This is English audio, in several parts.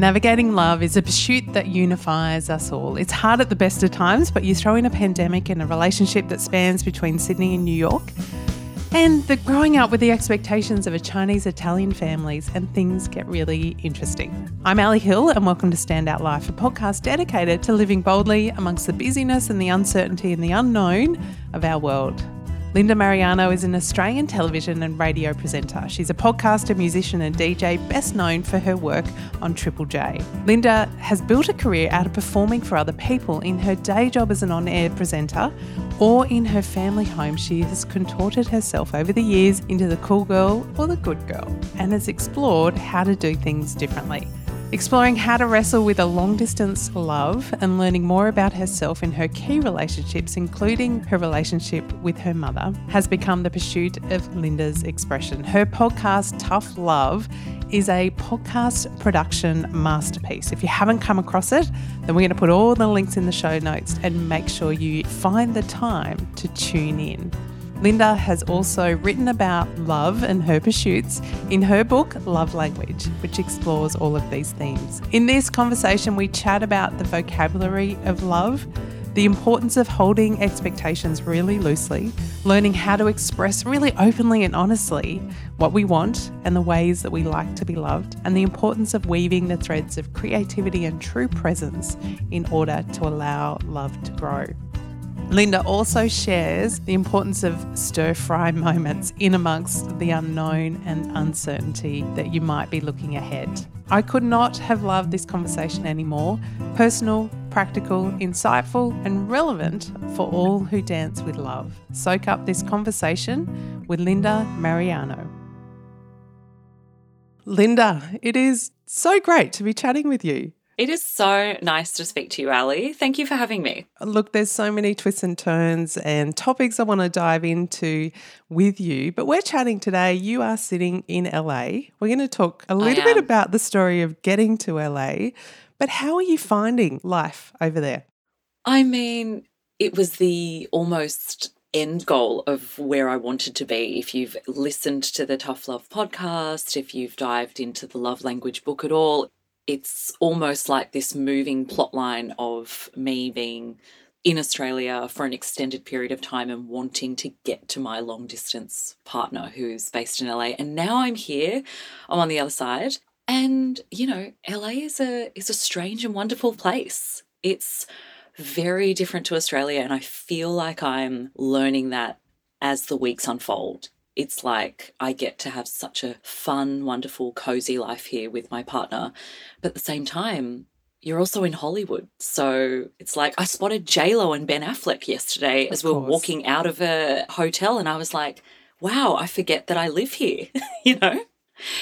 Navigating love is a pursuit that unifies us all. It's hard at the best of times, but you throw in a pandemic and a relationship that spans between Sydney and New York, and the growing up with the expectations of a Chinese Italian families, and things get really interesting. I'm Ali Hill, and welcome to Standout Life, a podcast dedicated to living boldly amongst the busyness and the uncertainty and the unknown of our world. Linda Marigliano is an Australian television and radio presenter. She's a podcaster, musician, and DJ, best known for her work on Triple J. Linda has built a career out of performing for other people in her day job as an on air presenter or in her family home. She has contorted herself over the years into the cool girl or the good girl and has explored how to do things differently exploring how to wrestle with a long distance love and learning more about herself in her key relationships, including her relationship with her mother, has become the pursuit of Linda's expression. Her podcast, Tough Love, is a podcast production masterpiece. If you haven't come across it, then we're going to put all the links in the show notes and make sure you find the time to tune in. Linda has also written about love and her pursuits in her book, Love Language, which explores all of these themes. In this conversation, we chat about the vocabulary of love, the importance of holding expectations really loosely, learning how to express really openly and honestly what we want and the ways that we like to be loved, and the importance of weaving the threads of creativity and true presence in order to allow love to grow. Linda also shares the importance of stir fry moments in amongst the unknown and uncertainty that you might be looking ahead. I could not have loved this conversation anymore. Personal, practical, insightful, and relevant for all who dance with love. Soak up this conversation with Linda Marigliano. Linda, it is so great to be chatting with you. It is so nice to speak to you, Ali. Thank you for having me. Look, there's so many twists and turns and topics I want to dive into with you, but we're chatting today. You are sitting in LA. We're going to talk a little bit about the story of getting to LA, but how are you finding life over there? I mean, it was the almost end goal of where I wanted to be. If you've listened to the Tough Love podcast, if you've dived into the love language book at all, it's almost like this moving plot line of me being in Australia for an extended period of time and wanting to get to my long distance partner who's based in LA. And now I'm here, I'm on the other side. And, you know, LA is a is a strange and wonderful place. It's very different to Australia and I feel like I'm learning that as the weeks unfold it's like I get to have such a fun, wonderful, cozy life here with my partner. But at the same time, you're also in Hollywood. So it's like I spotted Lo and Ben Affleck yesterday of as we were walking out of a hotel, and I was like, wow, I forget that I live here. you know,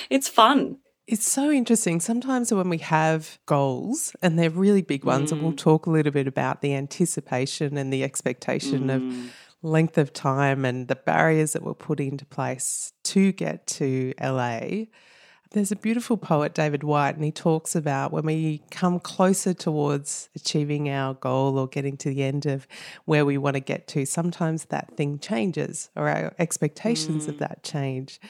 it's fun. It's so interesting. Sometimes when we have goals, and they're really big ones, mm. and we'll mm. talk a little bit about the anticipation and the expectation mm. of length of time and the barriers that were put into place to get to LA. There's a beautiful poet, David Whyte, and he talks about when we come closer towards achieving our goal or getting to the end of where we want to get to, sometimes that thing changes or our expectations mm. of that change.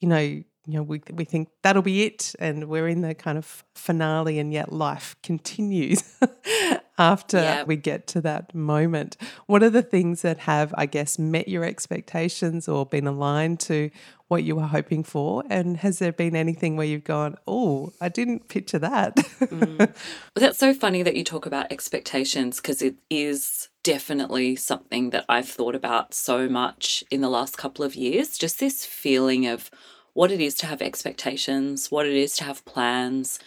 You know, you know, we, we think that'll be it, and we're in the kind of finale, and yet life continues. after we get to that moment. What are the things that have, I guess, met your expectations or been aligned to what you were hoping for? And has there been anything where you've gone, oh, I didn't picture that? mm. That's so funny that you talk about expectations because it is definitely something that I've thought about so much in the last couple of years. Just this feeling of what it is to have expectations, what it is to have plans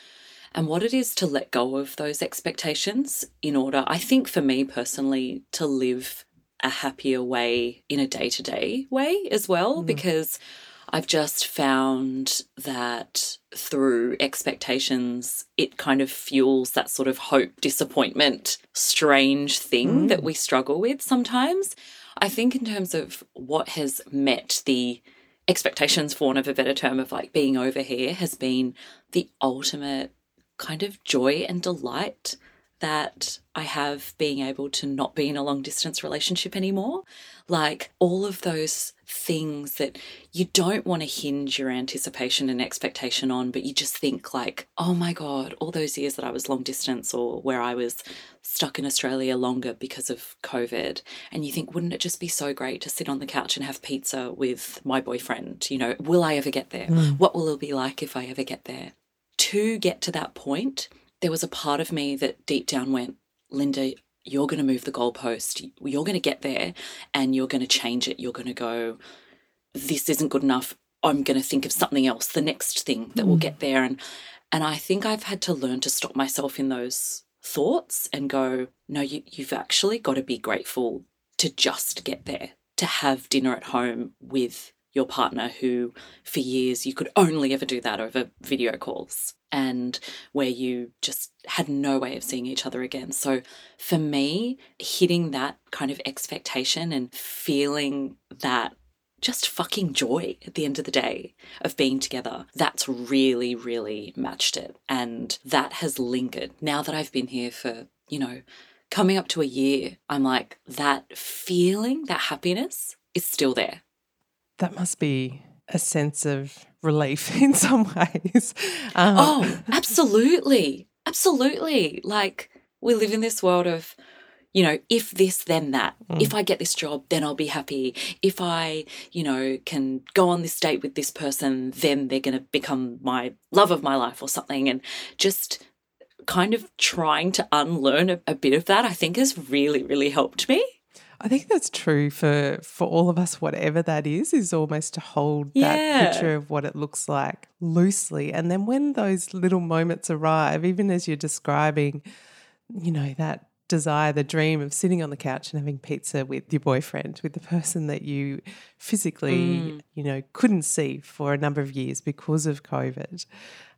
and what it is to let go of those expectations in order, I think for me personally, to live a happier way in a day to day way as well, mm. because I've just found that through expectations, it kind of fuels that sort of hope, disappointment, strange thing mm. that we struggle with sometimes. I think, in terms of what has met the expectations, for want of a better term, of like being over here, has been the ultimate kind of joy and delight that I have being able to not be in a long distance relationship anymore. Like all of those things that you don't want to hinge your anticipation and expectation on, but you just think, like, oh my God, all those years that I was long distance or where I was stuck in Australia longer because of COVID. And you think, wouldn't it just be so great to sit on the couch and have pizza with my boyfriend? You know, will I ever get there? Mm. What will it be like if I ever get there? To get to that point, there was a part of me that deep down went, Linda, you're going to move the goalpost. You're going to get there and you're going to change it. You're going to go, this isn't good enough. I'm going to think of something else, the next thing that mm. will get there. And and I think I've had to learn to stop myself in those thoughts and go, no, you, you've actually got to be grateful to just get there, to have dinner at home with your partner who for years you could only ever do that over video calls and where you just had no way of seeing each other again. So for me, hitting that kind of expectation and feeling that just fucking joy at the end of the day of being together. That's really, really matched it. And that has lingered. Now that I've been here for, you know, coming up to a year, I'm like, that feeling, that happiness is still there. That must be a sense of relief in some ways. Um, oh, absolutely. Absolutely. Like, we live in this world of, you know, if this, then that. Mm. If I get this job, then I'll be happy. If I, you know, can go on this date with this person, then they're going to become my love of my life or something. And just kind of trying to unlearn a, a bit of that, I think has really, really helped me. I think that's true for for all of us, whatever that is, is almost to hold yeah. that picture of what it looks like loosely. And then when those little moments arrive, even as you're describing, you know, that desire, the dream of sitting on the couch and having pizza with your boyfriend, with the person that you physically, mm. you know, couldn't see for a number of years because of COVID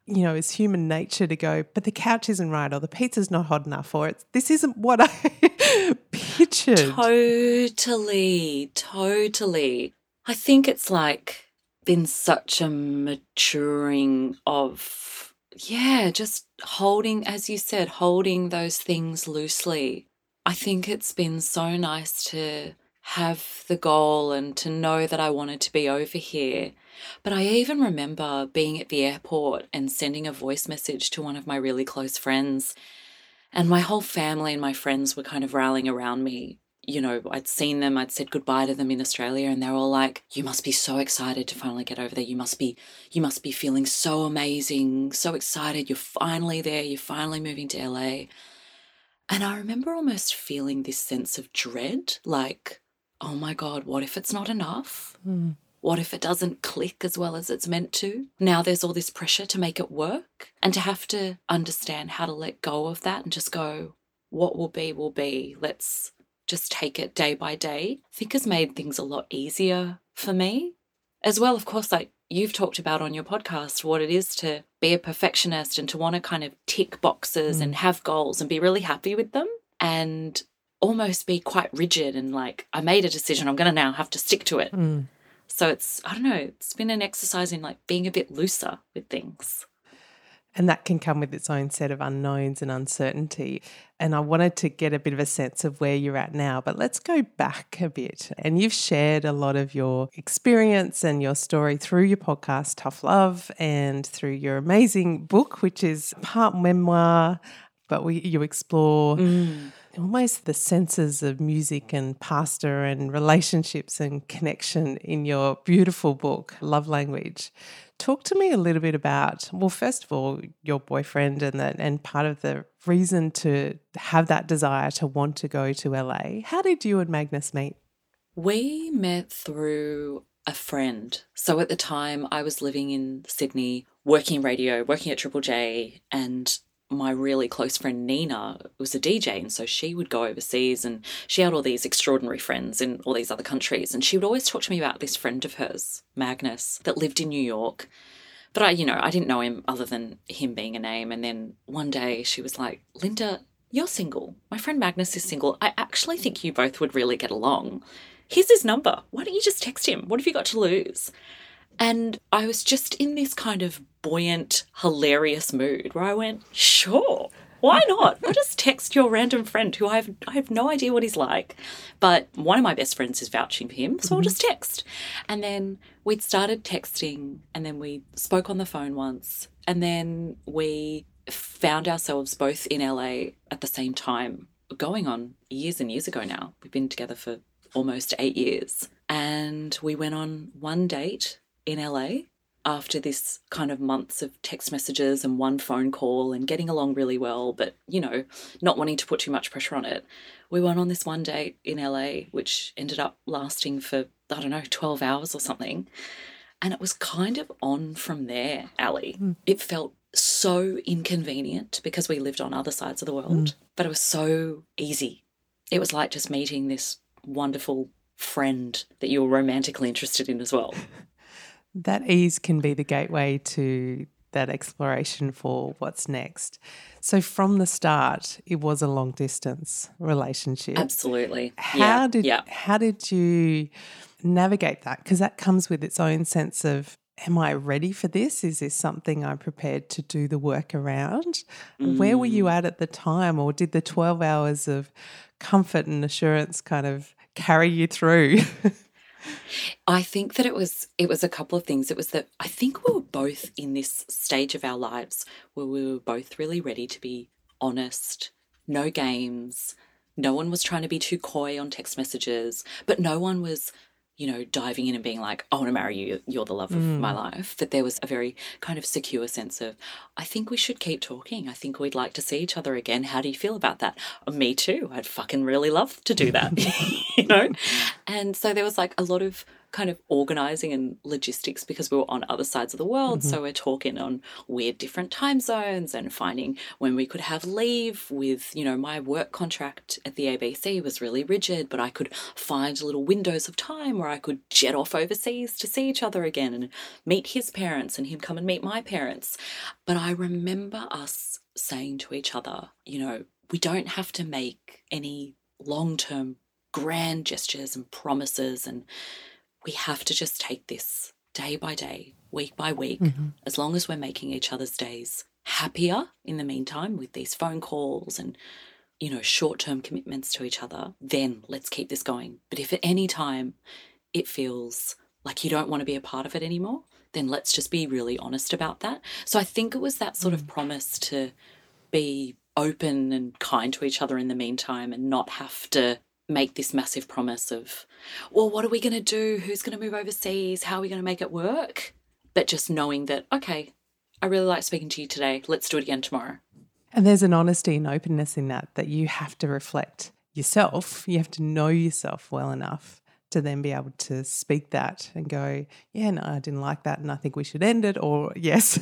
you know, it's human nature to go, but the couch isn't right, or the pizza's not hot enough, or it's this isn't what I pictured. Totally, totally. I think it's like been such a maturing of, yeah, just holding, as you said, holding those things loosely. I think it's been so nice to have the goal and to know that I wanted to be over here. But I even remember being at the airport and sending a voice message to one of my really close friends. And my whole family and my friends were kind of rallying around me. You know, I'd seen them, I'd said goodbye to them in Australia, and they're all like, You must be so excited to finally get over there. You must be you must be feeling so amazing, so excited. You're finally there, you're finally moving to LA. And I remember almost feeling this sense of dread, like, oh my God, what if it's not enough? Mm. What if it doesn't click as well as it's meant to? Now there's all this pressure to make it work and to have to understand how to let go of that and just go, what will be, will be. Let's just take it day by day. I think has made things a lot easier for me. As well, of course, like you've talked about on your podcast, what it is to be a perfectionist and to want to kind of tick boxes mm. and have goals and be really happy with them. And almost be quite rigid and like, I made a decision, I'm going to now have to stick to it. Mm. So it's, I don't know, it's been an exercise in like being a bit looser with things. And that can come with its own set of unknowns and uncertainty. And I wanted to get a bit of a sense of where you're at now, but let's go back a bit. And you've shared a lot of your experience and your story through your podcast, Tough Love, and through your amazing book, which is part memoir, but we, you explore. Mm almost the senses of music and pasta and relationships and connection in your beautiful book, Love Language. Talk to me a little bit about, well, first of all, your boyfriend and that and part of the reason to have that desire to want to go to LA. How did you and Magnus meet? We met through a friend. So at the time I was living in Sydney, working radio, working at Triple J, and my really close friend Nina was a DJ, and so she would go overseas and she had all these extraordinary friends in all these other countries. And she would always talk to me about this friend of hers, Magnus, that lived in New York. But I, you know, I didn't know him other than him being a name. And then one day she was like, Linda, you're single. My friend Magnus is single. I actually think you both would really get along. Here's his number. Why don't you just text him? What have you got to lose? And I was just in this kind of buoyant, hilarious mood where I went, sure, Why not? I'll just text your random friend who I have I have no idea what he's like. But one of my best friends is vouching for him, so I'll mm-hmm. just text. And then we'd started texting and then we spoke on the phone once. And then we found ourselves both in LA at the same time, going on years and years ago now. We've been together for almost eight years. And we went on one date in LA after this kind of months of text messages and one phone call and getting along really well, but you know, not wanting to put too much pressure on it. We went on this one date in LA, which ended up lasting for, I don't know, 12 hours or something. And it was kind of on from there, Ali. Mm. It felt so inconvenient because we lived on other sides of the world, mm. but it was so easy. It was like just meeting this wonderful friend that you were romantically interested in as well. that ease can be the gateway to that exploration for what's next. So from the start, it was a long distance relationship. Absolutely. How yeah. did yeah. how did you navigate that? Because that comes with its own sense of am I ready for this? Is this something I'm prepared to do the work around? Mm. Where were you mm. at at the time or did the 12 hours of comfort and assurance kind of carry you through? I think that it was it was a couple of things. It was that I think we were both in this stage of our lives where we were both really ready to be honest, no games. No one was trying to be too coy on text messages, but no one was you know, diving in and being like, I want to marry you, you're the love of mm. my life. That there was a very kind of secure sense of, I think we should keep talking. I think we'd like to see each other again. How do you feel about that? Me too. I'd fucking really love to do that, you know? And so there was like a lot of kind of organizing and logistics because we were on other sides of the world. Mm-hmm. So we're talking on weird different time zones and finding when we could have leave with, you know, my work contract at the ABC was really rigid, but I could find little windows of time where I could jet off overseas to see each other again and meet his parents and him come and meet my parents. But I remember us saying to each other, you know, we don't have to make any long term grand gestures and promises and we have to just take this day by day, week by week, mm-hmm. as long as we're making each other's days happier in the meantime with these phone calls and you know short-term commitments to each other then let's keep this going but if at any time it feels like you don't want to be a part of it anymore then let's just be really honest about that so i think it was that sort of mm. promise to be open and kind to each other in the meantime and not have to make this massive promise of, well, what are we going to do? Who's going to move overseas? How are we going to make it work? But just knowing that, okay, I really like speaking to you today. Let's do it again tomorrow. And there's an honesty and openness in that, that you have to reflect yourself. You have to know yourself well enough to then be able to speak that and go, yeah, no, I didn't like that and I think we should end it. Or, yes,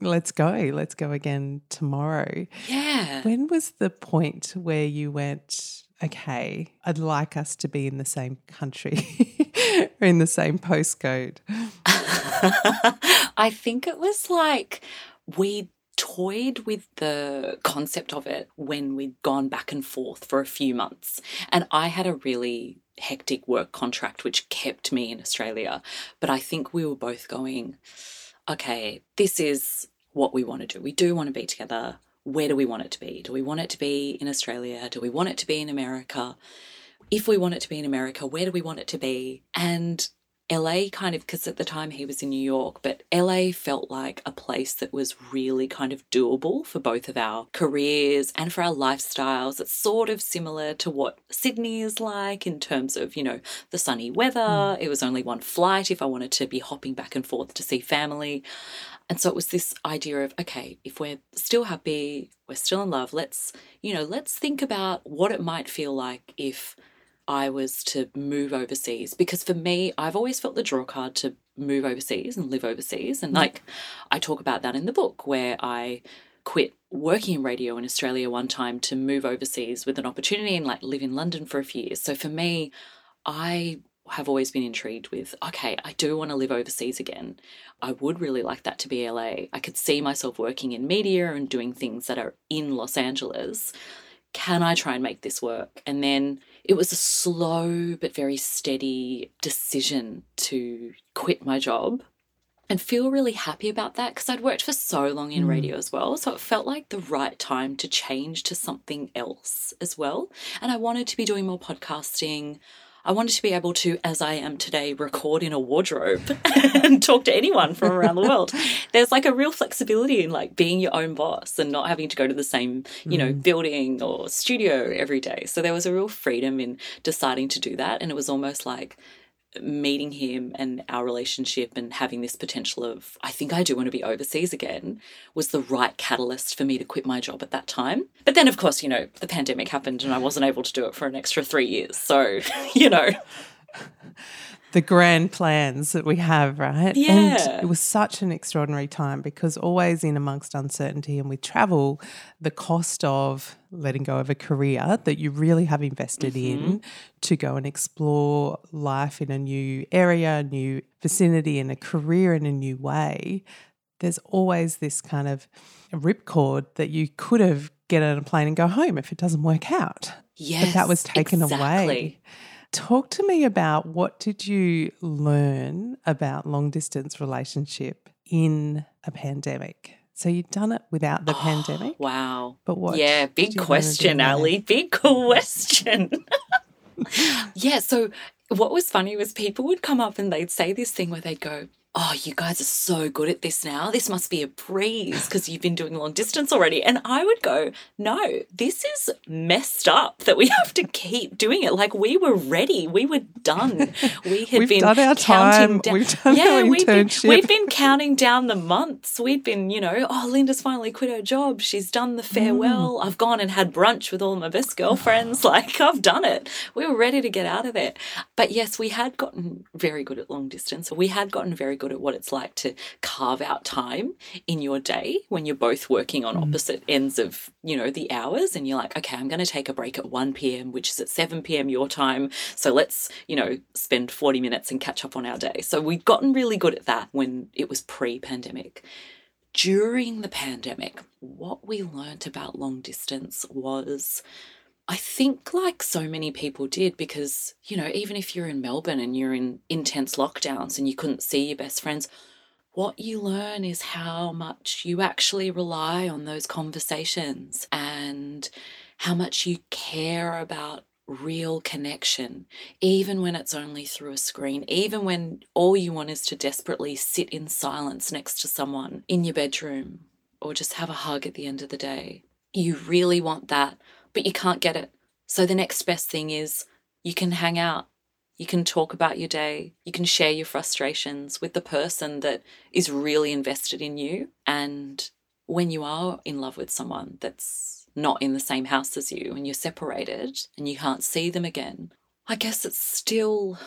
let's go. Let's go again tomorrow. Yeah. When was the point where you went, okay, I'd like us to be in the same country or in the same postcode? I think it was like we toyed with the concept of it when we'd gone back and forth for a few months. And I had a really hectic work contract which kept me in Australia. But I think we were both going, okay, this is what we want to do. We do want to be together where do we want it to be? Do we want it to be in Australia? Do we want it to be in America? If we want it to be in America, where do we want it to be? And LA kind of, because at the time he was in New York, but LA felt like a place that was really kind of doable for both of our careers and for our lifestyles. It's sort of similar to what Sydney is like in terms of, you know, the sunny weather. Mm. It was only one flight if I wanted to be hopping back and forth to see family. And so it was this idea of, okay, if we're still happy, we're still in love, let's, you know, let's think about what it might feel like if I was to move overseas because for me, I've always felt the draw card to move overseas and live overseas. And mm. like I talk about that in the book where I quit working in radio in Australia one time to move overseas with an opportunity and like live in London for a few years. So for me, I have always been intrigued with okay, I do want to live overseas again. I would really like that to be LA. I could see myself working in media and doing things that are in Los Angeles. Can I try and make this work? And then it was a slow but very steady decision to quit my job and feel really happy about that because I'd worked for so long in Mm. radio as well. So it felt like the right time to change to something else as well. And I wanted to be doing more podcasting. I wanted to be able to, as I am today, record in a wardrobe and talk to anyone from around the world. There's like a real flexibility in like being your own boss and not having to go to the same, you know, mm. building or studio every day. So there was a real freedom in deciding to do that. And it was almost like meeting him and our relationship and having this potential of I think I do want to be overseas again was the right catalyst for me to quit my job at that time. But then of course, you know, the pandemic happened and I wasn't able to do it for an extra 3 years. So, you know, the grand plans that we have, right? Yeah. And it was such an extraordinary time because always in amongst uncertainty and with travel, the cost of letting go of a career that you really have invested in mm-hmm. to go and explore life in a new area, a new vicinity, and a career in a new way, there's always this kind of ripcord that you could have get on a plane and go home if it doesn't work out. yes. but that was taken exactly. away. Talk to me about what did you learn about long distance relationship in a pandemic? So you'd done it without the oh, pandemic, Wow. but what? yeah, big question. Ali. Big question. yeah, so what was funny was people would come up and they'd say this thing where they'd go, Oh, you guys are so good at this now. This must be a breeze because you've been doing long distance already. And I would go, No, this is messed up that we have to keep doing it. Like we were ready. We were done. We had We've been done our counting time. down. We've done yeah, our we'd been, we'd been counting down the months. We'd been, you know, oh, Linda's finally quit her job. She's done the farewell. Mm. I've gone and had brunch with all my best girlfriends. Like, I've done it. We were ready to get out of there. But yes, we had gotten very good at long distance. We had gotten very good at what it's like to carve out time in your day when you're both working on mm. opposite ends of, you know, the hours. And you're like, okay, I'm going to take a break at 1 p.m., which is at 7 p.m. your time. So let's, you know, spend 40 minutes and catch up on our day. So we've gotten really good at that when it was pre pandemic. During the pandemic, what we learnt about long distance was I think, like so many people did, because, you know, even if you're in Melbourne and you're in intense lockdowns and you couldn't see your best friends, what you learn is how much you actually rely on those conversations and how much you care about real connection, even when it's only through a screen, even when all you want is to desperately sit in silence next to someone in your bedroom or just have a hug at the end of the day. You really want that, but you can't get it. So the next best thing is you can hang out. You can talk about your day. You can share your frustrations with the person that is really invested in you. And when you are in love with someone that's not in the same house as you and you're separated and you can't see them again, I guess it's still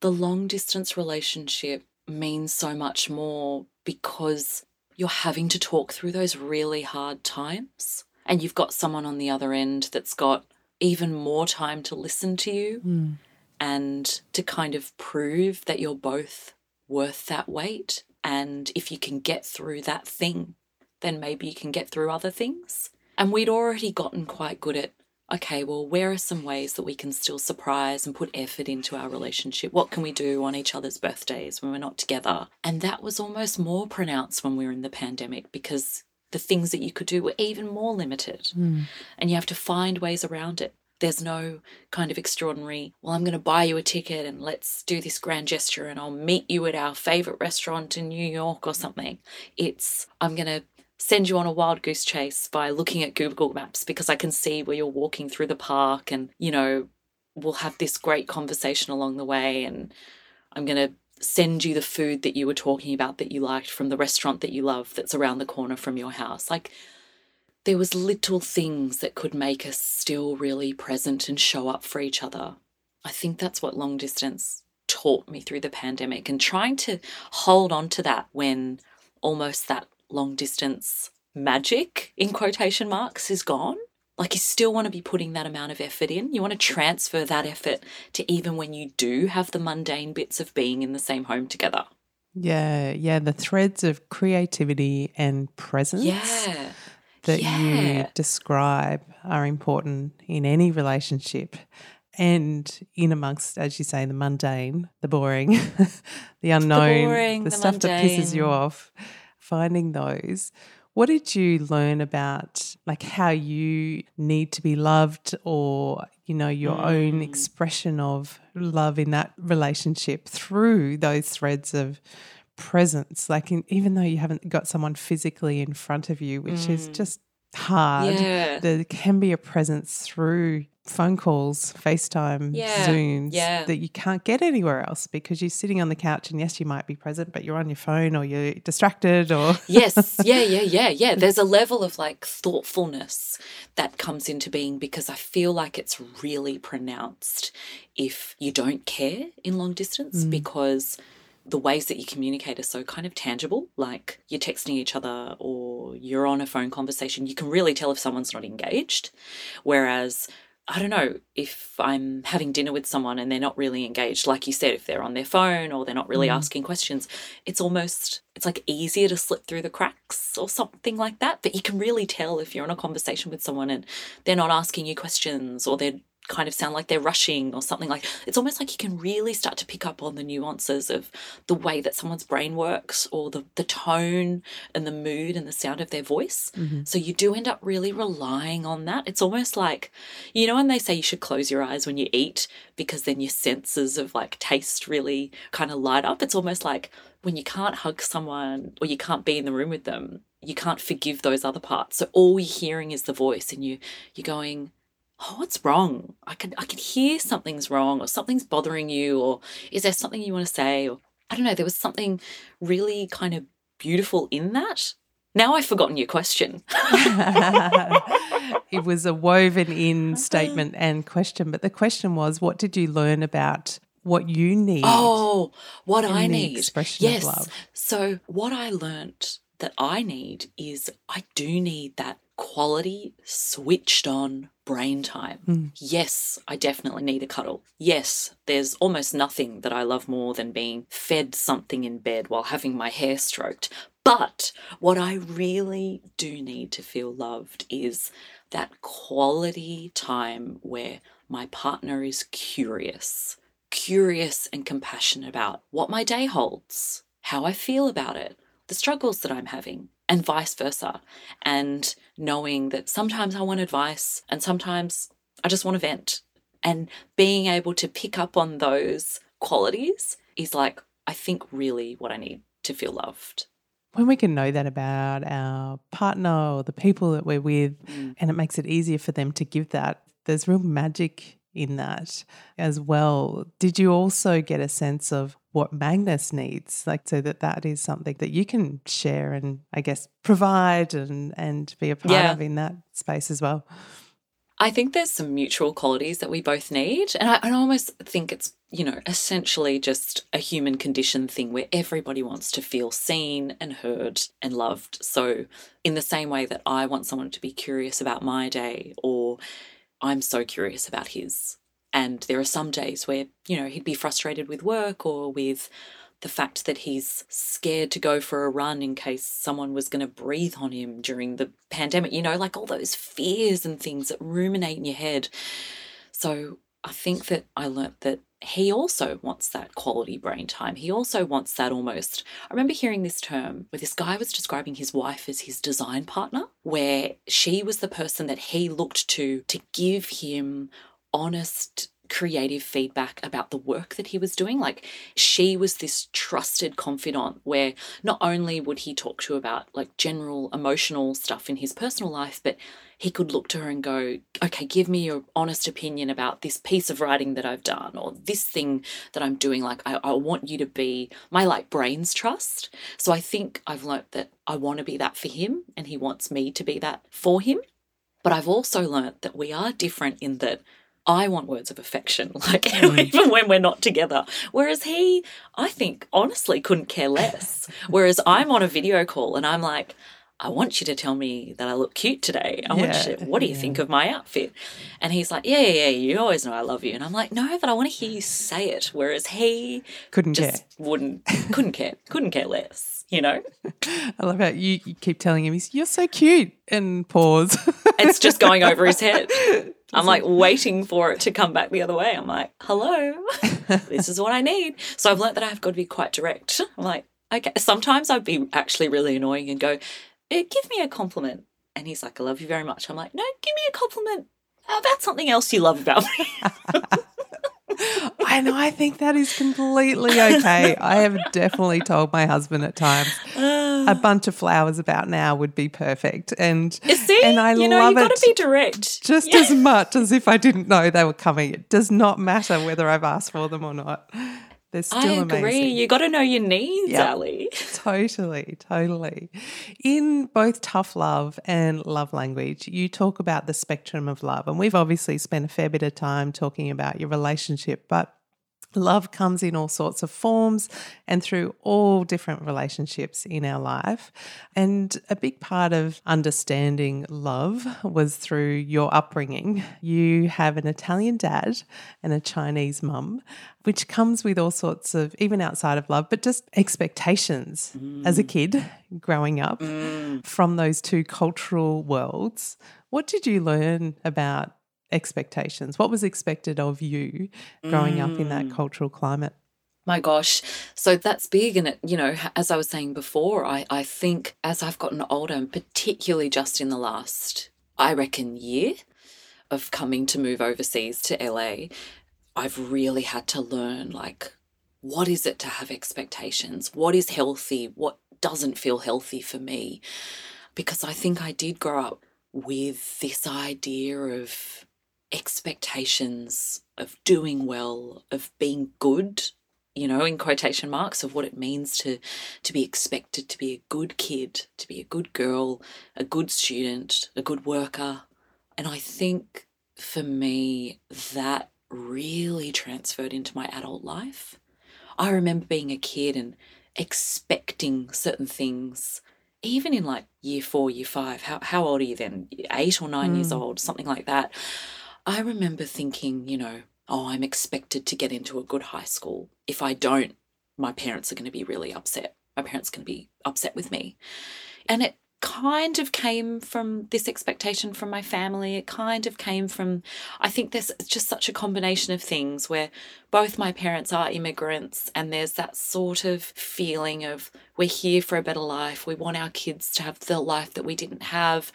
the long distance relationship means so much more because you're having to talk through those really hard times and you've got someone on the other end that's got even more time to listen to you Mm. and to kind of prove that you're both worth that weight. And if you can get through that thing, then maybe you can get through other things. And we'd already gotten quite good at okay, well, where are some ways that we can still surprise and put effort into our relationship? What can we do on each other's birthdays when we're not together? And that was almost more pronounced when we were in the pandemic because the things that you could do were even more limited. Hmm. And you have to find ways around it. There's no kind of extraordinary, well, I'm going to buy you a ticket and let's do this grand gesture and I'll meet you at our favorite restaurant in New York or something. It's, I'm going to send you on a wild goose chase by looking at Google Maps because I can see where you're walking through the park and, you know, we'll have this great conversation along the way and I'm going to send you the food that you were talking about that you liked from the restaurant that you love that's around the corner from your house. Like there was little things that could make us still really present and show up for each other. I think that's what long distance taught me through the pandemic and trying to hold on to that when almost that long distance magic in quotation marks is gone. Like you still want to be putting that amount of effort in. You want to transfer that effort to even when you do have the mundane bits of being in the same home together. Yeah, yeah. The threads of creativity and presence Yeah. that you describe are important in any relationship. and in amongst, as you say, the mundane, the boring, the unknown, the, boring, the, the stuff mundane. that pisses you off, finding those. What did you learn about like how you need to be loved or, you know, your mm. own expression of love in that relationship through those threads of presence? Like, in, even though you haven't got someone physically in front of you, which mm. is just hard, yeah. there can be a presence through phone calls, FaceTime, yeah, Zooms yeah. that you can't get anywhere else because you're sitting on the couch and yes, you might be present, but you're on your phone or you're distracted or. yes, yeah, yeah, yeah, yeah. There's a level of like thoughtfulness that comes into being because I feel like it's really pronounced if you don't care in long distance mm. because the ways that you communicate are so kind of tangible, like you're texting each other or you're on a phone conversation. You can really tell if someone's not engaged. Whereas I don't know if I'm having dinner with someone and they're not really engaged, like you said, if they're on their phone or they're not really mm. asking questions, it's almost it's like easier to slip through the cracks or something like that. But you can really tell if you're in a conversation with someone and they're not asking you questions or they're kind of sound like they're rushing or something like it's almost like you can really start to pick up on the nuances of the way that someone's brain works or the, the tone and the mood and the sound of their voice. Mm-hmm. so you do end up really relying on that. It's almost like you know when they say you should close your eyes when you eat because then your senses of like taste really kind of light up? It's almost like when you can't hug someone or you can't be in the room with them you can't forgive those other parts. So all you're hearing is the voice and you you're going oh, what's wrong? I can I can hear something's wrong or something's bothering you or is there something you want to say or I don't know, there was something really kind of beautiful in that. Now I've forgotten your question. it was a woven in uh-huh. statement and question, but the question was what did you learn about what you need? Oh, what I need. Expression yes. of love. So what I learned that I need is I do need that quality switched on brain time. Mm. Yes, I definitely need a cuddle. Yes, there's almost nothing that I love more than being fed something in bed while having my hair stroked. But what I really do need to feel loved is that quality time where my partner is curious, curious and compassionate about what my day holds, how I feel about it, the struggles that I'm having, and vice versa. And knowing that sometimes I want advice and sometimes I just want to vent. And being able to pick up on those qualities is like, I think, really what I need to feel loved. When we can know that about our partner or the people that we're with, mm. and it makes it easier for them to give that, there's real magic in that as well. Did you also get a sense of what Magnus needs, like so that that is something that you can share and I guess provide and and be a part yeah. of in that space as well? I think there's some mutual qualities that we both need, and I, I almost think it's you know essentially just a human condition thing where everybody wants to feel seen and heard and loved. So in the same way that I want someone to be curious about my day or I'm so curious about his. And there are some days where, you know, he'd be frustrated with work or with the fact that he's scared to go for a run in case someone was going to breathe on him during the pandemic, you know, like all those fears and things that ruminate in your head. So I think that I learnt that he also wants that quality brain time. He also wants that almost. I remember hearing this term where this guy was describing his wife as his design partner, where she was the person that he looked to to give him honest creative feedback about the work that he was doing. Like she was this trusted confidant where not only would he talk to about like general emotional stuff in his personal life, but he could look to her and go, okay, give me your honest opinion about this piece of writing that I've done or this thing that I'm doing. Like, I, I want you to be my like brains trust. So I think I've learnt that I want to be that for him and he wants me to be that for him. But I've also learnt that we are different in that I want words of affection, like mm. even when we're not together. Whereas he, I think, honestly, couldn't care less. Whereas I'm on a video call and I'm like, I want you to tell me that I look cute today. I want you to, what do you yeah. think of my outfit? And he's like, yeah, yeah, yeah, you always know I love you. And I'm like, no, but I want to hear you say it. Whereas he Couldn't just care. wouldn't, couldn't care, couldn't care less, you know? I love how you, you keep telling him, he's, You're so cute. And pause. It's just going over his head. I'm like waiting for it to come back the other way. I'm like, hello, this is what I need. So I've learnt that I've got to be quite direct. I'm like, okay. Sometimes I'd be actually really annoying and go, eh, give me a compliment. And he's like, I love you very much. I'm like, no, give me a compliment about something else you love about me. And I think that is completely okay. I have definitely told my husband at times a bunch of flowers about now would be perfect. And, You see, and I you know, love you've got it to be direct. just Yeah. as much as if I didn't know they were coming. It does not matter whether I've asked for them or not. They're still I agree. amazing. You got to know your needs, Yeah. Ali. Totally, totally. In both tough love and love language, you talk about the spectrum of love. And we've obviously spent a fair bit of time talking about your relationship, but love comes in all sorts of forms and through all different relationships in our life. And a big part of understanding love was through your upbringing. You have an Italian dad and a Chinese mum, which comes with all sorts of, even outside of love, but just expectations mm. as a kid growing up mm. from those two cultural worlds. What did you learn about expectations? What was expected of you growing up in that mm. cultural climate? My gosh. So that's big. And, it, you know, as I was saying before, I, I think as I've gotten older, and particularly just in the last, I reckon, year of coming to move overseas to LA, I've really had to learn like, what is it to have expectations? What is healthy? What doesn't feel healthy for me? Because I think I did grow up with this idea of expectations of doing well, of being good, you know, in quotation marks of what it means to to be expected to be a good kid, to be a good girl, a good student, a good worker. And I think for me that really transferred into my adult life. I remember being a kid and expecting certain things even in like year four, year five, how, how old are you then? Eight or nine years mm. old, something like that. I remember thinking, you know, oh, I'm expected to get into a good high school. If I don't, my parents are going to be really upset. My parents are going to be upset with me. And it kind of came from this expectation from my family. It kind of came from, I think there's just such a combination of things where both my parents are immigrants and there's that sort of feeling of we're here for a better life. We want our kids to have the life that we didn't have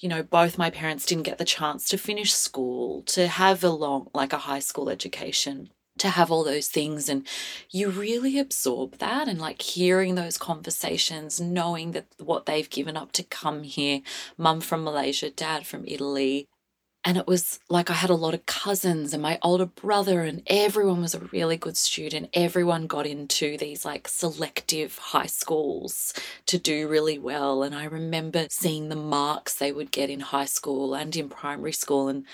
you know, both my parents didn't get the chance to finish school, to have a long, like a high school education, to have all those things. And you really absorb that and like hearing those conversations, knowing that what they've given up to come here, mum from Malaysia, dad from Italy. And it was like I had a lot of cousins and my older brother, and everyone was a really good student. Everyone got into these like selective high schools to do really well. And I remember seeing the marks they would get in high school and in primary school. And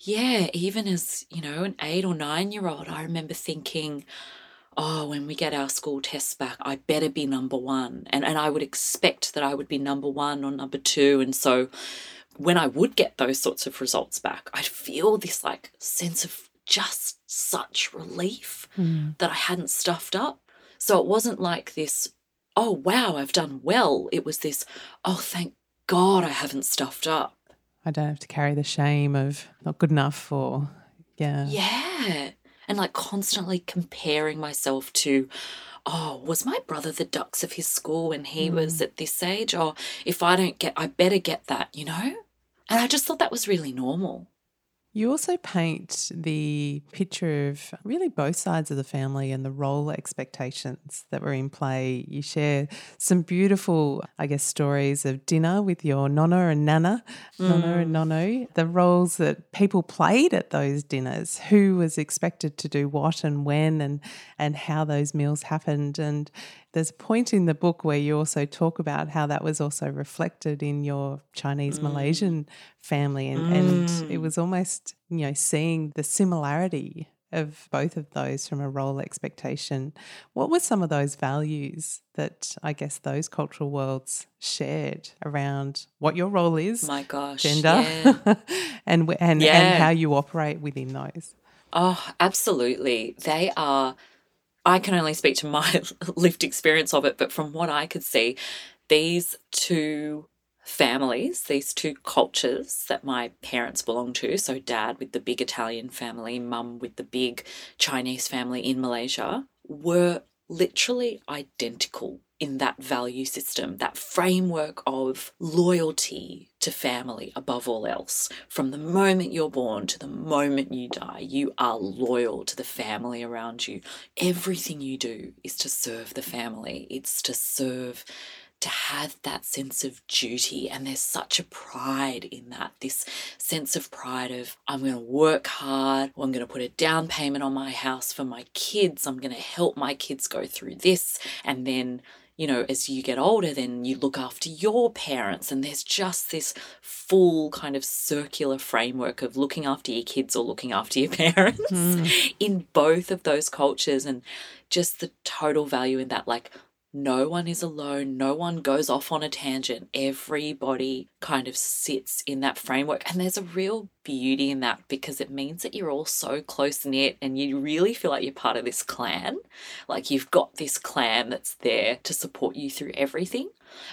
yeah, even as, you know, an eight or nine year old, I remember thinking, oh, when we get our school tests back, I better be number one. And, and I would expect that I would be number one or number two. And so when I would get those sorts of results back, I'd feel this like sense of just such relief hmm. that I hadn't stuffed up. So it wasn't like this, oh, wow, I've done well. It was this, oh, thank God I haven't stuffed up. I don't have to carry the shame of not good enough or, yeah. Yeah. And like constantly comparing myself to, oh, was my brother the dux of his school when he was hmm. at this age? Or if I don't get, I better get that, you know? And I just thought that was really normal. You also paint the picture of really both sides of the family and the role expectations that were in play. You share some beautiful, I guess, stories of dinner with your nonna and nana, nonna and mm. nonno, the roles that people played at those dinners, who was expected to do what and when, and and how those meals happened. And there's a point in the book where you also talk about how that was also reflected in your Chinese mm. Malaysian family, and, and it mm. was almost you know seeing the similarity of both of those from a role expectation. What were some of those values that I guess those cultural worlds shared around what your role is? My gosh, gender, yeah. and and Yeah. and how you operate within those. Oh, absolutely. They are, I can only speak to my lived experience of it, but from what I could see, these two families, these two cultures that my parents belong to, so dad with the big Italian family, mum with the big Chinese family in Malaysia, were literally identical in that value system, that framework of loyalty to family above all else. From the moment you're born to the moment you die, you are loyal to the family around you. Everything you do is to serve the family, it's to serve. To have that sense of duty, and there's such a pride in that this sense of pride of I'm going to work hard, I'm going to put a down payment on my house for my kids, I'm going to help my kids go through this, and then you know, as you get older, then you look after your parents, and there's just this full kind of circular framework of looking after your kids or looking after your parents mm-hmm. in both of those cultures, and just the total value in that. Like, no one is alone, no one goes off on a tangent. Everybody kind of sits in that framework, and there's a real beauty in that because it means that you're all so close knit and you really feel like you're part of this clan. Like you've got this clan that's there to support you through everything.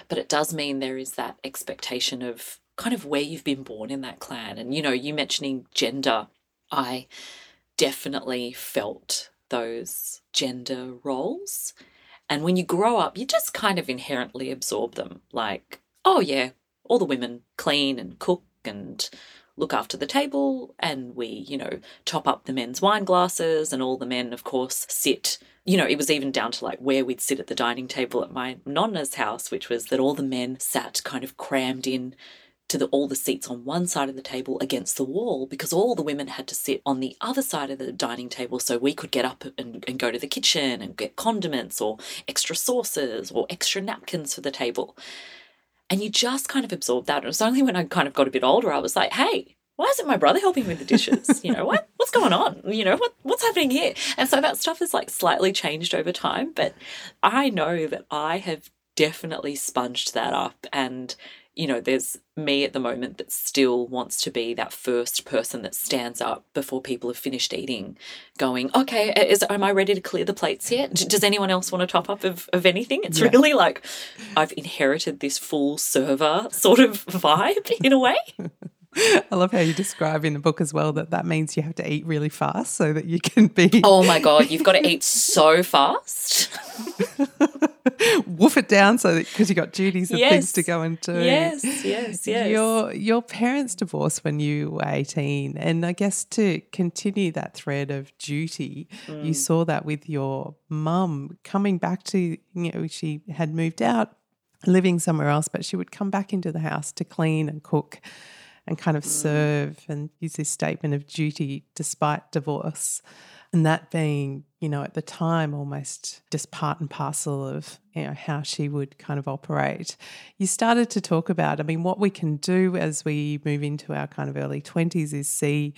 But it does mean there is that expectation of kind of where you've been born in that clan. And, you know, you mentioning gender, I definitely felt those gender roles. And when you grow up, you just kind of inherently absorb them. Like, oh, yeah, all the women clean and cook and look after the table, and we, you know, top up the men's wine glasses, and all the men, of course, sit. You know, it was even down to like where we'd sit at the dining table at my nonna's house, which was that all the men sat kind of crammed in to the, all the seats on one side of the table against the wall because all the women had to sit on the other side of the dining table so we could get up and, and go to the kitchen and get condiments or extra sauces or extra napkins for the table. And you just kind of absorb that. And it was only when I kind of got a bit older, I was like, hey, why isn't my brother helping with the dishes? You know, what what's going on? You know, what what's happening here? And so that stuff has like slightly changed over time. But I know that I have definitely sponged that up and you know, there's me at the moment that still wants to be that first person that stands up before people have finished eating, going, okay, is am I ready to clear the plates yet? Does anyone else want to top up of, of anything? It's Yeah. really like I've inherited this full server sort of vibe in a way. I love how you describe in the book as well that that means you have to eat really fast so that you can be Oh my God, you've got to eat so fast. woof it down so that because you got duties and things to go and do. Yes, yes, yes. Your your parents divorced when you were 18 and I guess to continue that thread of duty Mm. you saw that with your mum coming back to you know she had moved out living somewhere else but she would come back into the house to clean and cook and kind Mm. of serve and use this statement of duty despite divorce and that being you know at the time almost just part and parcel of you know how she would kind of operate. You started to talk about i mean what we can do as we move into our kind of early 20s is see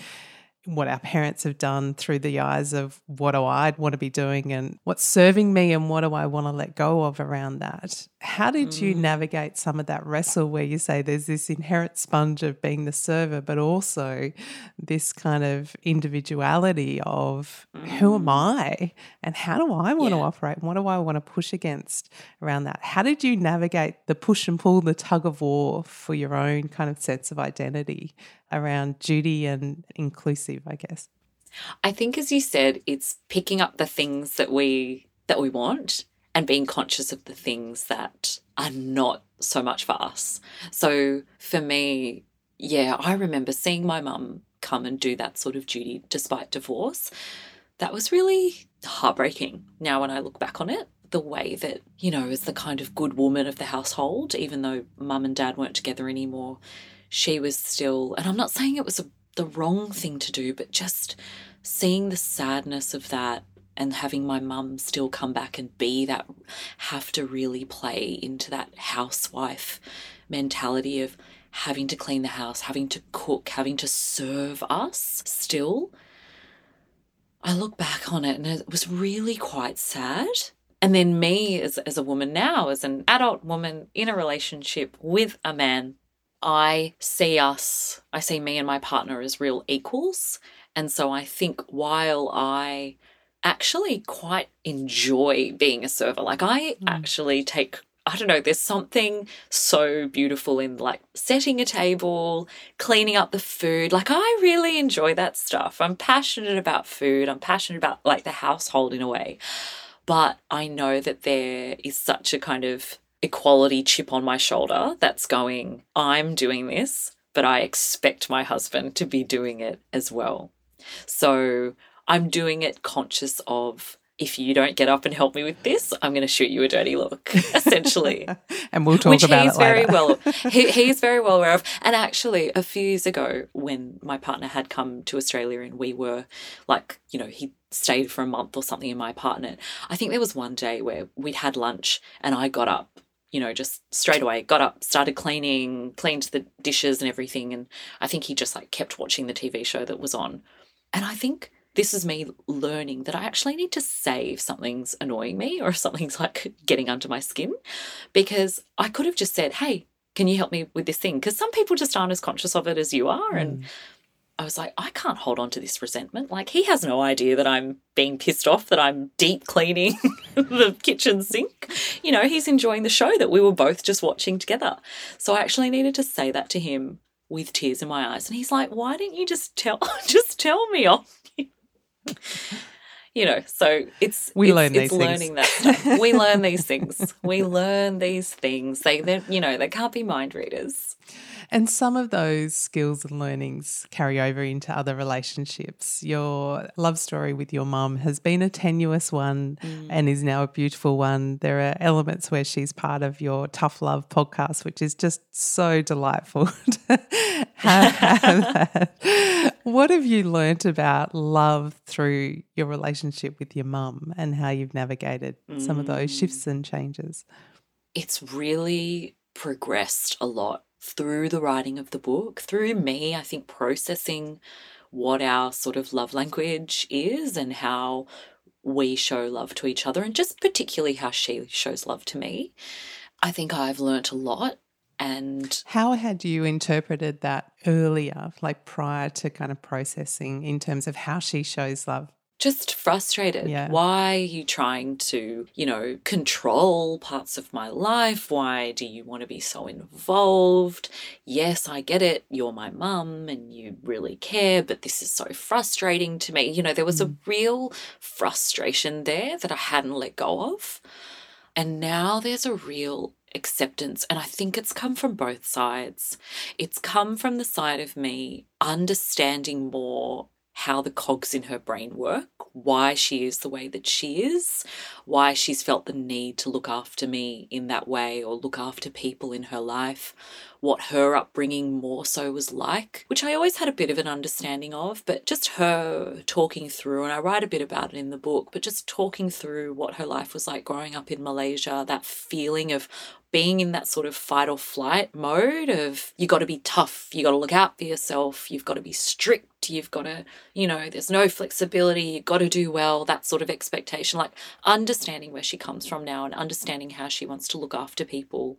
what our parents have done through the eyes of what do I want to be doing and what's serving me and what do I want to let go of around that. How did you mm. navigate some of that wrestle where you say there's this inherent sponge of being the server, but also this kind of individuality of who am mm. I and how do I want to operate? and What do I want to push against around that? How did you navigate the push and pull, the tug of war for your own kind of sense of identity around duty and inclusive, I guess? I think as you said, it's picking up the things that we that we want and being conscious of the things that are not so much for us. So for me, yeah, I remember seeing my mum come and do that sort of duty despite divorce. That was really heartbreaking now when I look back on it. The way that, you know, as the kind of good woman of the household, even though mum and dad weren't together anymore, she was still, and I'm not saying it was a, the wrong thing to do, but just seeing the sadness of that and having my mum still come back and be that, have to really play into that housewife mentality of having to clean the house, having to cook, having to serve us still. I look back on it and it was really quite sad. And then me as, as a woman now, as an adult woman in a relationship with a man, I see us, I see me and my partner as real equals. And so I think while I actually quite enjoy being a server, like I mm. actually take I don't know, there's something so beautiful in like setting a table, cleaning up the food. Like, I really enjoy that stuff. I'm passionate about food, I'm passionate about like the household in a way. But I know that there is such a kind of equality chip on my shoulder that's going, I'm doing this, but I expect my husband to be doing it as well. So I'm doing it conscious of if you don't get up and help me with this, I'm going to shoot you a dirty look, essentially. and we'll talk Which about he's it very later. well. He, he's very well aware of. And actually, a few years ago, when my partner had come to Australia and we were like, you know, he stayed for a month or something in my apartment. I think there was one day where we'd had lunch and I got up you know, just straight away got up, started cleaning, cleaned the dishes and everything. And I think he just like kept watching the TV show that was on. And I think this is me learning that I actually need to say if something's annoying me or if something's like getting under my skin because I could have just said, Hey, can you help me with this thing? Because some people just aren't as conscious of it as you are. Mm. And I was like, I can't hold on to this resentment. Like, he has no idea that I'm being pissed off, that I'm deep cleaning the kitchen sink. You know, he's enjoying the show that we were both just watching together. So I actually needed to say that to him with tears in my eyes. And he's like, Why didn't you just tell just tell me off? you know, so it's we it's, learn it's these learning things. that stuff. We learn these things. We learn these things. They, they, you know, they can't be mind readers. And some of those skills and learnings carry over into other relationships. Your love story with your mum has been a tenuous one mm. and is now a beautiful one. There are elements where she's part of your Tough Love podcast, which is just so delightful to have, have. What have you learnt about love through your relationship with your mum and how you've navigated mm. some of those shifts and changes? It's really progressed a lot through the writing of the book, through me, I think, processing what our sort of love language is and how we show love to each other, and just particularly how she shows love to me. I think I've learnt a lot. And how had you interpreted that earlier, like prior to kind of processing in terms of how she shows love just frustrated. Yeah. Why are you trying to, you know, control parts of my life? Why do you want to be so involved? Yes, I get it. You're my mum and you really care, but this is so frustrating to me. You know, there was mm. a real frustration there that I hadn't let go of. And now there's a real acceptance. And I think it's come from both sides. It's come from the side of me understanding more how the cogs in her brain work, why she is the way that she is, why she's felt the need to look after me in that way or look after people in her life, what her upbringing more so was like, which I always had a bit of an understanding of, but just her talking through, and I write a bit about it in the book, but just talking through what her life was like growing up in Malaysia, that feeling of being in that sort of fight or flight mode of you got to be tough, you got to look out for yourself, you've got to be strict, you've got to, you know, there's no flexibility, you've got to do well, that sort of expectation. Like understanding where she comes from now and understanding how she wants to look after people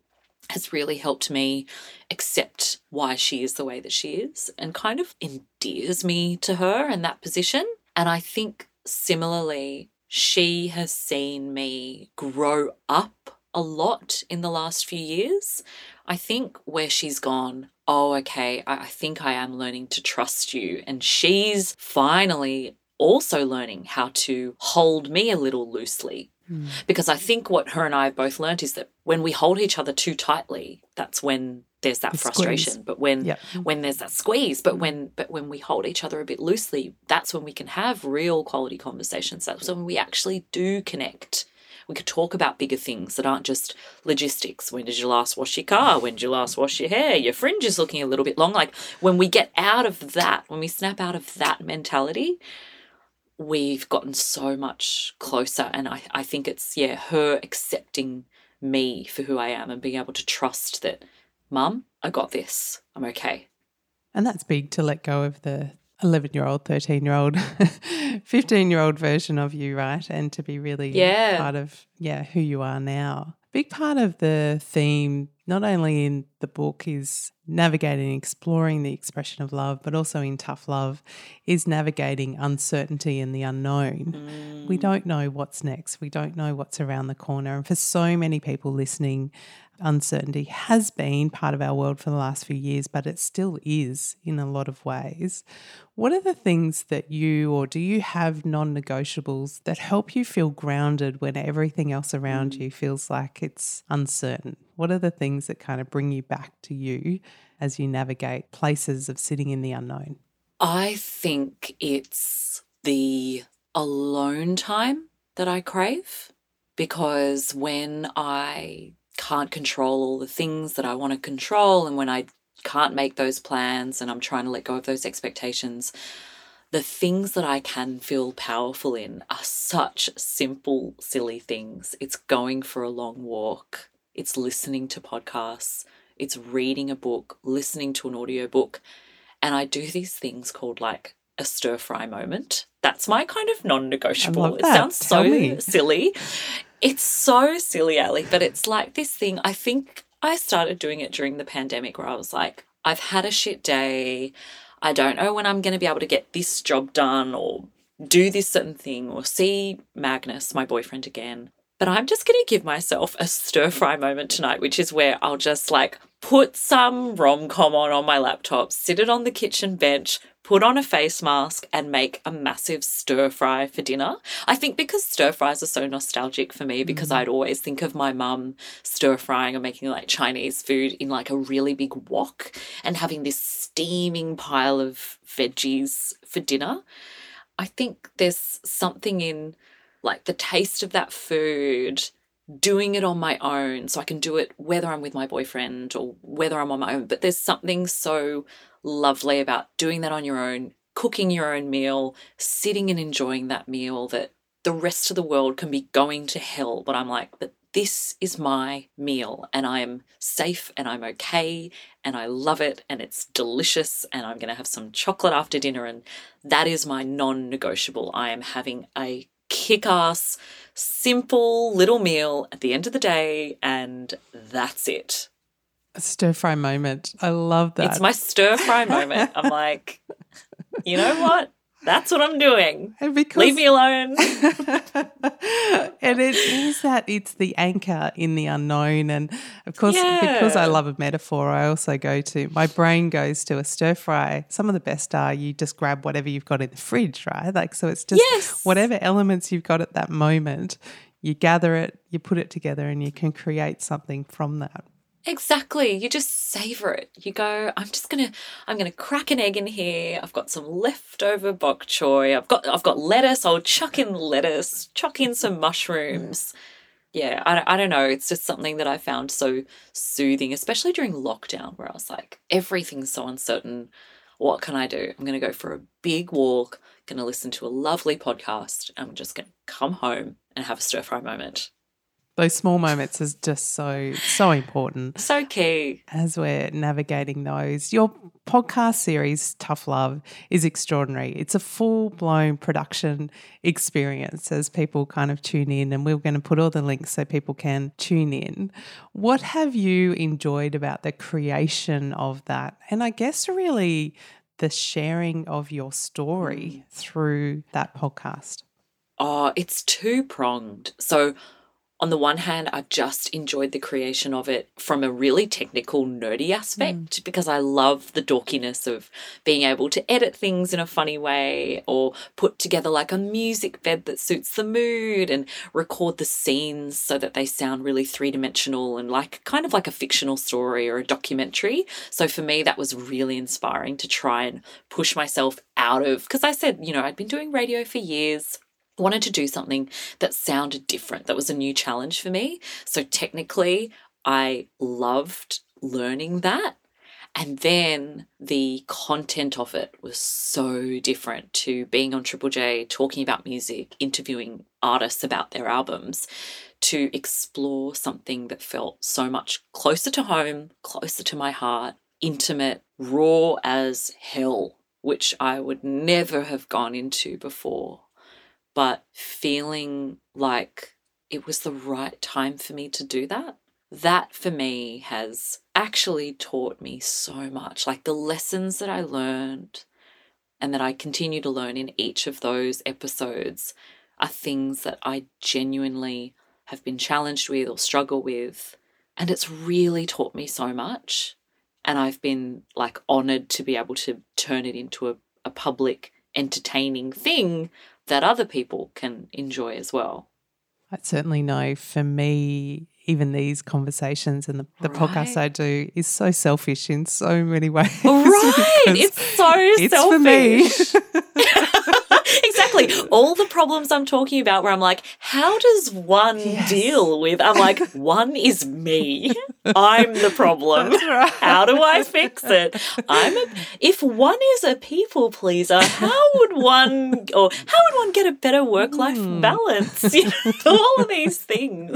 has really helped me accept why she is the way that she is and kind of endears me to her in that position. And I think similarly, she has seen me grow up a lot in the last few years. I think where she's gone, oh, okay, I think I am learning to trust you. And she's finally also learning how to hold me a little loosely. Mm. Because I think what her and I have both learned is that when we hold each other too tightly, that's when there's that the frustration. Squeeze. But when yep. when there's that squeeze, but when but when we hold each other a bit loosely, that's when we can have real quality conversations. That's when we actually do connect we could talk about bigger things that aren't just logistics. When did you last wash your car? When did you last wash your hair? Your fringe is looking a little bit long. Like when we get out of that, when we snap out of that mentality, we've gotten so much closer. And I, I think it's, yeah, her accepting me for who I am and being able to trust that, Mum, I got this. I'm okay. And that's big to let go of the 11 year old, 13 year old, 15 year old version of you, right? And to be really Yeah. part of, yeah, who you are now. Big part of the theme, not only in the book, is navigating, exploring the expression of love, but also in Tough Love, is navigating uncertainty and the unknown. Mm. We don't know what's next. We don't know what's around the corner. And for so many people listening, uncertainty has been part of our world for the last few years, but it still is in a lot of ways. What are the things that you, or do you have non negotiables that help you feel grounded when everything else around mm. you feels like it's uncertain? What are the things that kind of bring you back to you as you navigate places of sitting in the unknown? I think it's the alone time that I crave because when I can't control all the things that I want to control and when I can't make those plans and I'm trying to let go of those expectations, the things that I can feel powerful in are such simple, silly things. It's going for a long walk, it's listening to podcasts, it's reading a book, listening to an audiobook. And I do these things called like a stir fry moment. That's my kind of non negotiable. It sounds Tell so me. silly. It's so silly, Ali, but it's like this thing. I think I started doing it during the pandemic where I was like, I've had a shit day. I don't know when I'm going to be able to get this job done or do this certain thing or see Magnus, my boyfriend, again. But I'm just going to give myself a stir fry moment tonight, which is where I'll just like put some rom com on on my laptop, sit it on the kitchen bench, put on a face mask, and make a massive stir fry for dinner. I think because stir fries are so nostalgic for me, because mm. I'd always think of my mum stir frying or making like Chinese food in like a really big wok and having this steaming pile of veggies for dinner. I think there's something in like the taste of that food, doing it on my own. So I can do it whether I'm with my boyfriend or whether I'm on my own. But there's something so lovely about doing that on your own, cooking your own meal, sitting and enjoying that meal that the rest of the world can be going to hell. But I'm like, but this is my meal and I'm safe and I'm okay and I love it and it's delicious and I'm going to have some chocolate after dinner and that is my non negotiable. I am having a kick ass, simple little meal at the end of the day and that's it. A stir fry moment. I love that. It's my stir fry moment. I'm like, you know what? That's what I'm doing. Because Leave me alone. and it is that it's the anchor in the unknown. And of course, because I love a metaphor, I also go to my brain goes to a stir fry. Some of the best are you just grab whatever you've got in the fridge, right? Like, so it's just Yes. whatever elements you've got at that moment, you gather it, you put it together, and you can create something from that. Exactly. You just savor it. You go, I'm just gonna I'm gonna crack an egg in here. I've got some leftover bok choy. I've got I've got lettuce. I'll chuck in lettuce, chuck in some mushrooms. Yeah, I, I don't know. It's just something that I found so soothing, especially during lockdown where I was like, everything's so uncertain. What can I do? I'm going to go for a big walk, going to listen to a lovely podcast. and I'm just going to come home and have a stir fry moment. Those small moments is just so, so important. So key. as we're navigating those. Your podcast series, Tough Love, is extraordinary. It's a full blown production experience as people kind of tune in, and we're going to put all the links so people can tune in. What have you enjoyed about the creation of that? And I guess really the sharing of your story hmm. through that podcast. Oh, it's two pronged. So, on the one hand, I just enjoyed the creation of it from a really technical, nerdy aspect mm. because I love the dorkiness of being able to edit things in a funny way or put together like a music bed that suits the mood and record the scenes so that they sound really three dimensional and like kind of like a fictional story or a documentary. So, for me, that was really inspiring to try and push myself out of because I said, you know, I'd been doing radio for years wanted to do something that sounded different, that was a new challenge for me. So technically, I loved learning that. And then the content of it was so different to being on Triple J, talking about music, interviewing artists about their albums, to explore something that felt so much closer to home, closer to my heart, intimate, raw as hell. which I would never have gone into before, but feeling like it was the right time for me to do that. That for me has actually taught me so much. Like the lessons that I learned and that I continue to learn in each of those episodes are things that I genuinely have been challenged with or struggle with. And it's really taught me so much. And I've been like honored to be able to turn it into a, a public, entertaining thing that other people can enjoy as well. I certainly know for me, even these conversations and the, the right. podcast I do is so selfish in so many ways. Right. it's so it's selfish. for me. exactly. All the problems I'm talking about where I'm like, how does one yes. deal with? I'm like, one is me. I'm the problem. Right. How do I fix it? I'm a, if one is a people pleaser, how would one or how would one get a better work life mm. balance? You know, all of these things.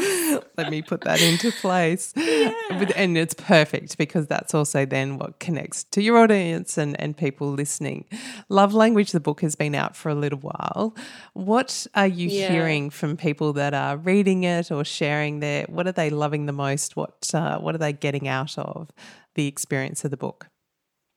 Let me put that into place. Yeah. And it's perfect because that's also then what connects to your audience and, and people listening. Love Language, the book has been out for a little while. What are you yeah. hearing from people that are reading it or sharing their? What are they loving the most? What uh, What are they getting out of the experience of the book?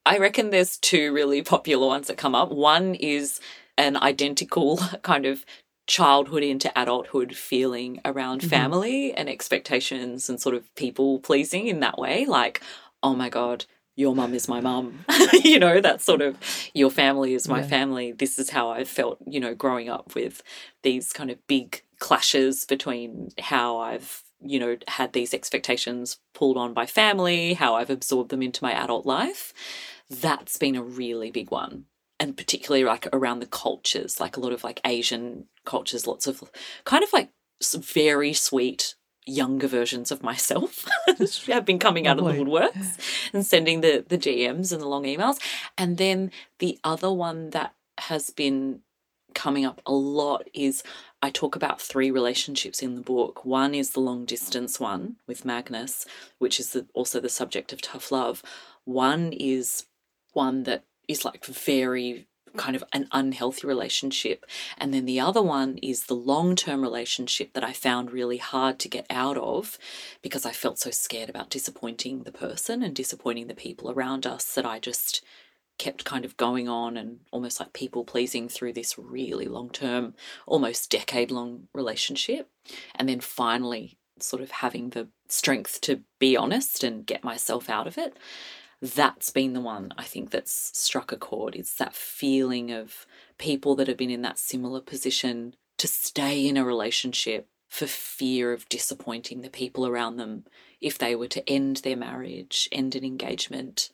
I reckon there's two really popular ones that come up. One is an identical kind of childhood into adulthood feeling around mm-hmm. family and expectations and sort of people pleasing in that way. Like, oh my God, your mum is my mum. you know, that sort of your family is my yeah. family. This is how I felt, you know, growing up with these kind of big clashes between how I've, you know, had these expectations pulled on by family, how I've absorbed them into my adult life. That's been a really big one. And particularly like around the cultures, like a lot of like Asian cultures, lots of kind of like very sweet younger versions of myself have been coming out of the woodworks and sending the the DMs and the long emails. And then the other one that has been coming up a lot is I talk about three relationships in the book. One is the long distance one with Magnus, which is the, also the subject of tough love. One is one that is like very kind of an unhealthy relationship. And then the other one is the long term relationship that I found really hard to get out of because I felt so scared about disappointing the person and disappointing the people around us that I just kept kind of going on and almost like people pleasing through this really long term, almost decade long relationship. And then finally, sort of having the strength to be honest and get myself out of it that's been the one I think that's struck a chord. It's that feeling of people that have been in that similar position to stay in a relationship for fear of disappointing the people around them if they were to end their marriage, end an engagement,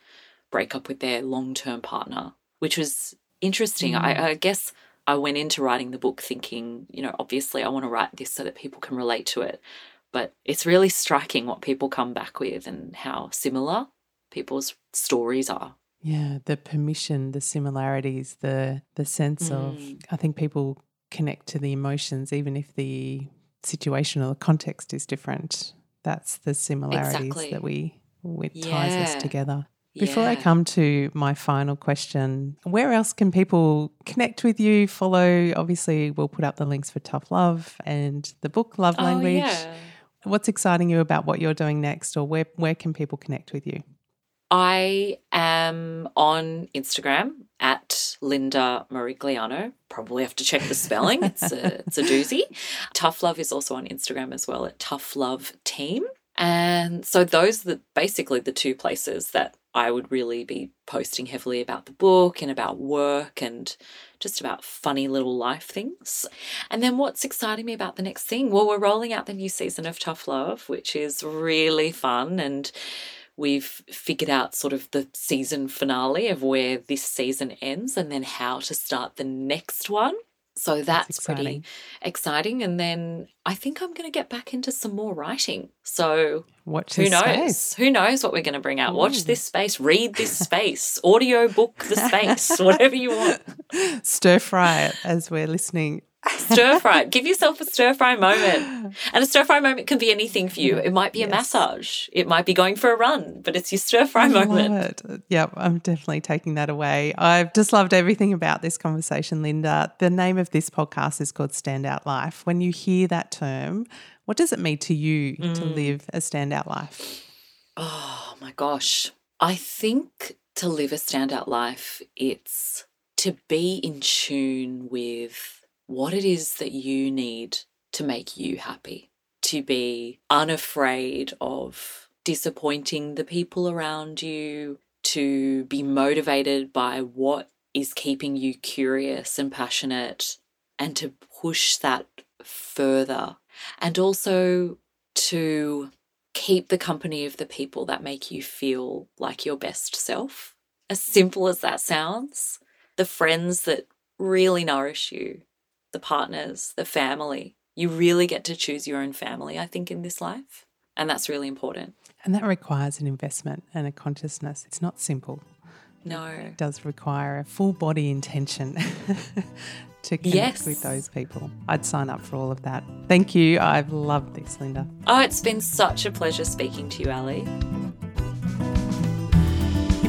break up with their long term partner, which was interesting. Mm. I, I guess I went into writing the book thinking, you know, obviously I want to write this so that people can relate to it. But it's really striking what people come back with and how similar people's stories are. Yeah, the permission, the similarities, the the sense mm. of I think people connect to the emotions even if the situation or the context is different. That's the similarities exactly. that we it yeah. ties us together. Before yeah. I come to my final question, where else can people connect with you, follow? Obviously, we'll put up the links for Tough Love and the book Love oh, Language. Yeah. What's exciting you about what you're doing next, or where, where can people connect with you? I am on Instagram at Linda Marigliano. Probably have to check the spelling. It's a, it's a doozy. Tough Love is also on Instagram as well at Tough Love Team. And so those are the, basically the two places that I would really be posting heavily about the book and about work and just about funny little life things. And then what's exciting me about the next thing? Well, we're rolling out the new season of Tough Love, which is really fun and we've figured out sort of the season finale of where this season ends and then how to start the next one. So that's, that's pretty exciting. And then I think I'm going to get back into some more writing. So Watch who knows? Space. Who knows what we're going to bring out? Ooh. Watch hmm. this space, read this space, audio book the space, whatever you want. Stir fry it as we're listening Stir fry. Give yourself a stir fry moment. And a stir fry moment can be anything for you. It might be a yes. massage. It might be going for a run, but it's your stir fry moment. Yep, I'm definitely taking that away. I've just loved everything about this conversation, Linda. The name of this podcast is called Standout Life. When you hear that term, what does it mean to you mm. to live a standout life? Oh my gosh. I think to live a standout life, it's to be in tune with what it is that you need to make you happy, to be unafraid of disappointing the people around you, to be motivated by what is keeping you curious and passionate, and to push that further. And also to keep the company of the people that make you feel like your best self. As simple as that sounds, the friends that really nourish you, the partners, the family. You really get to choose your own family, I think, in this life. And that's really important. And that requires an investment and a consciousness. It's not simple. No. It does require a full body intention to connect yes. with those people. I'd sign up for all of that. Thank you. I've loved this, Linda. Oh, it's been such a pleasure speaking to you, Ali.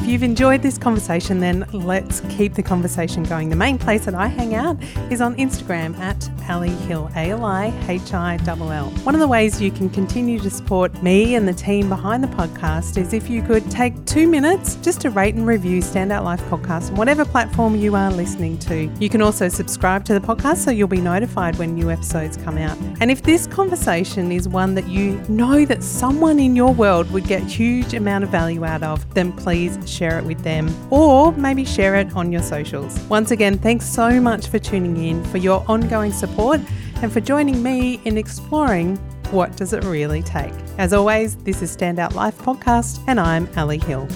If you've enjoyed this conversation, then let's keep the conversation going. The main place that I hang out is on Instagram at Ali Hill, A L I H I L L. One of the ways you can continue to support me and the team behind the podcast is if you could take two minutes just to rate and review Standout Life podcast on whatever platform you are listening to. You can also subscribe to the podcast so you'll be notified when new episodes come out. And if this conversation is one that you know that someone in your world would get huge amount of value out of, then please share it with them or maybe share it on your socials. Once again, thanks so much for tuning in, for your ongoing support, and for joining me in exploring what does it really take. As always, this is Standout Life Podcast, and I'm Ali Hill.